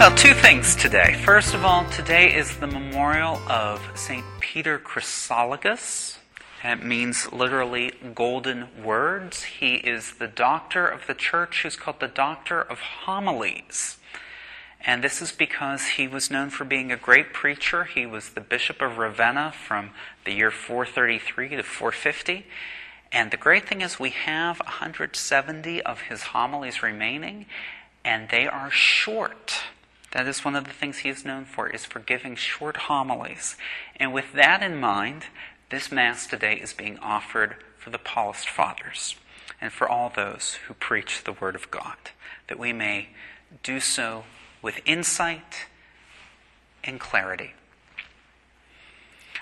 Well, two things today. First of all, today is the memorial of St. Peter Chrysologus. And it means literally golden words. He is the doctor of the church who's called the doctor of homilies. And this is because he was known for being a great preacher. He was the Bishop of Ravenna from the year 433 to 450. And the great thing is, we have 170 of his homilies remaining, and they are short. That is one of the things he is known for, is for giving short homilies. And with that in mind, this Mass today is being offered for the Paulist Fathers and for all those who preach the Word of God, that we may do so with insight and clarity.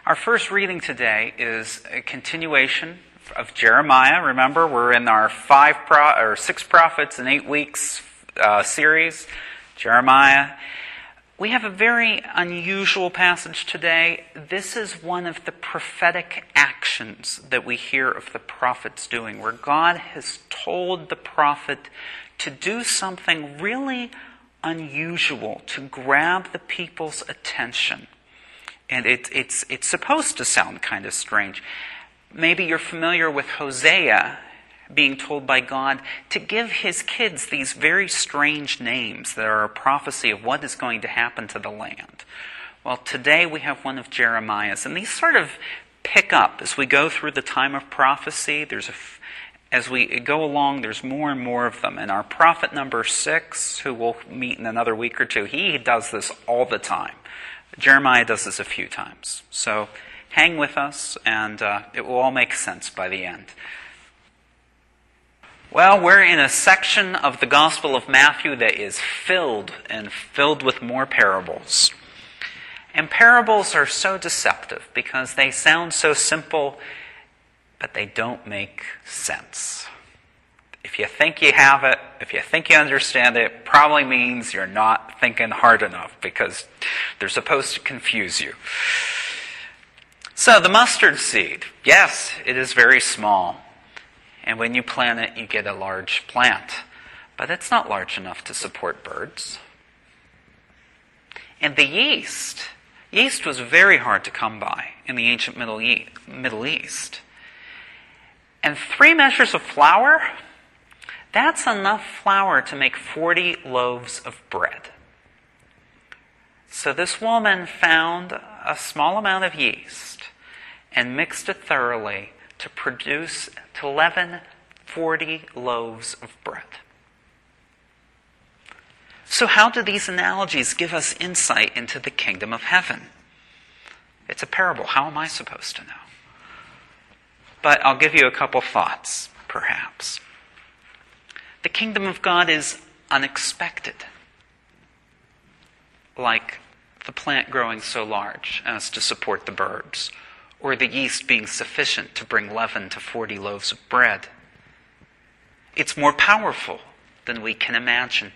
Our first reading today is a continuation of Jeremiah. Remember, we're in our five pro- or six prophets in eight weeks uh, series. Jeremiah. We have a very unusual passage today. This is one of the prophetic actions that we hear of the prophets doing, where God has told the prophet to do something really unusual to grab the people's attention. And it, it's, it's supposed to sound kind of strange. Maybe you're familiar with Hosea being told by God to give his kids these very strange names that are a prophecy of what is going to happen to the land. Well, today we have one of Jeremiah's, and these sort of pick up as we go through the time of prophecy. There's a, as we go along, there's more and more of them. And our prophet number six, who we'll meet in another week or two, he does this all the time. Jeremiah does this a few times. So hang with us, and uh, it will all make sense by the end. Well, we're in a section of the Gospel of Matthew that is filled and filled with more parables. And parables are so deceptive because they sound so simple, but they don't make sense. If you think you have it, if you think you understand it, probably means you're not thinking hard enough because they're supposed to confuse you. So, the mustard seed, yes, it is very small. And when you plant it, you get a large plant. But it's not large enough to support birds. And the yeast, yeast was very hard to come by in the ancient Middle, East. And three measures of flour, that's enough flour to make 40 loaves of bread. So this woman found a small amount of yeast and mixed it thoroughly to produce to leaven 40 loaves of bread. So, how do these analogies give us insight into the kingdom of heaven? It's a parable. How am I supposed to know? But I'll give you a couple thoughts, perhaps. The kingdom of God is unexpected, like the plant growing so large as to support the birds or the yeast being sufficient to bring leaven to 40 loaves of bread. It's more powerful than we can imagine.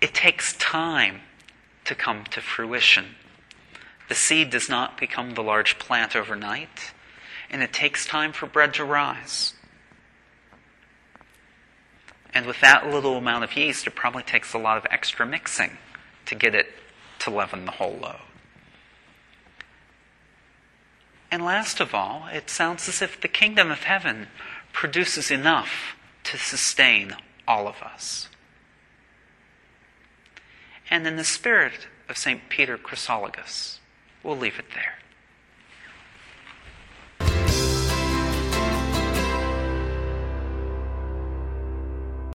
It takes time to come to fruition. The seed does not become the large plant overnight, and it takes time for bread to rise. And with that little amount of yeast, it probably takes a lot of extra mixing to get it to leaven the whole loaf. And last of all, it sounds as if the kingdom of heaven produces enough to sustain all of us. And in the spirit of St. Peter Chrysologus, we'll leave it there.